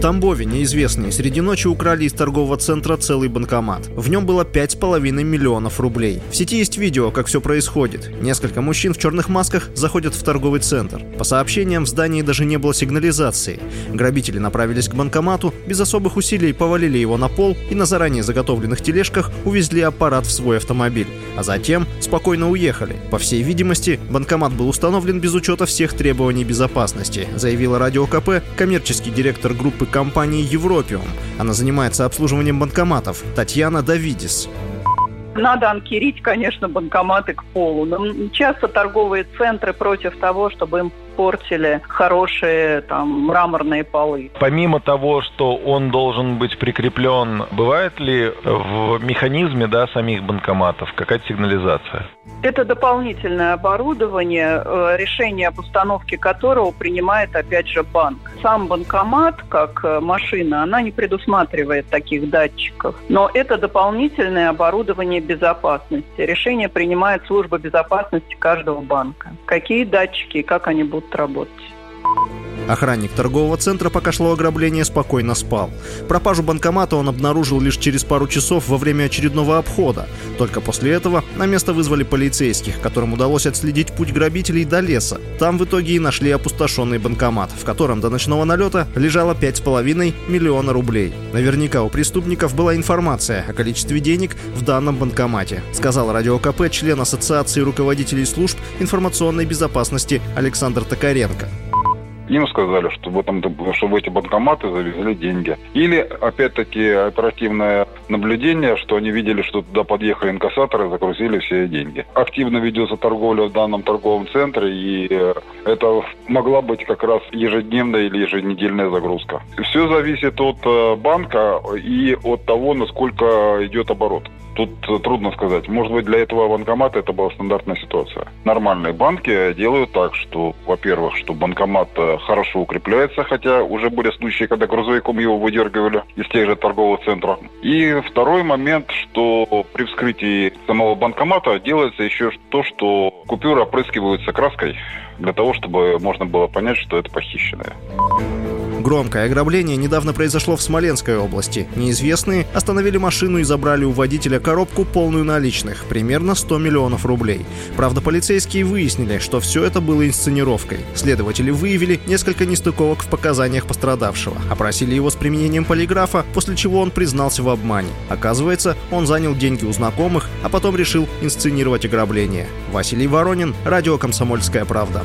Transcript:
Тамбове неизвестные среди ночи украли из торгового центра целый банкомат. В нем было 5,5 миллионов рублей. В сети есть видео, как все происходит. Несколько мужчин в черных масках заходят в торговый центр. По сообщениям, в здании даже не было сигнализации. Грабители направились к банкомату, без особых усилий повалили его на пол и на заранее заготовленных тележках увезли аппарат в свой автомобиль. А затем спокойно уехали. По всей видимости, банкомат был установлен без учета всех требований безопасности, заявила Радио КП коммерческий директор группы компании «Европиум». Она занимается обслуживанием банкоматов. Татьяна Давидис. Надо анкерить, конечно, банкоматы к полу. Но часто торговые центры против того, чтобы им портили хорошие там мраморные полы. Помимо того, что он должен быть прикреплен, бывает ли в механизме да, самих банкоматов какая-то сигнализация? Это дополнительное оборудование, э, решение об установке которого принимает опять же банк. Сам банкомат, как э, машина, она не предусматривает таких датчиков. Но это дополнительное оборудование безопасности. Решение принимает служба безопасности каждого банка. Какие датчики и как они будут будут работать. Охранник торгового центра, пока шло ограбление, спокойно спал. Пропажу банкомата он обнаружил лишь через пару часов во время очередного обхода. Только после этого на место вызвали полицейских, которым удалось отследить путь грабителей до леса. Там в итоге и нашли опустошенный банкомат, в котором до ночного налета лежало 5,5 миллиона рублей. Наверняка у преступников была информация о количестве денег в данном банкомате, сказал Радио КП член Ассоциации руководителей служб информационной безопасности Александр Токаренко. Им сказали, что в, этом, что в эти банкоматы завезли деньги. Или, опять-таки, оперативное наблюдение, что они видели, что туда подъехали инкассаторы, загрузили все деньги. Активно ведется торговля в данном торговом центре, и э, это могла быть как раз ежедневная или еженедельная загрузка. Все зависит от э, банка и от того, насколько идет оборот. Тут трудно сказать. Может быть, для этого банкомата это была стандартная ситуация. Нормальные банки делают так, что, во-первых, что банкомат э, хорошо укрепляется, хотя уже были случаи, когда грузовиком его выдергивали из тех же торговых центров. И второй момент, что при вскрытии самого банкомата делается еще то, что купюры опрыскиваются краской для того, чтобы можно было понять, что это похищенное. Громкое ограбление недавно произошло в Смоленской области. Неизвестные остановили машину и забрали у водителя коробку полную наличных, примерно 100 миллионов рублей. Правда, полицейские выяснили, что все это было инсценировкой. Следователи выявили несколько нестыковок в показаниях пострадавшего, опросили его с применением полиграфа, после чего он признался в обмане. Оказывается, он занял деньги у знакомых, а потом решил инсценировать ограбление. Василий Воронин, радио «Комсомольская правда».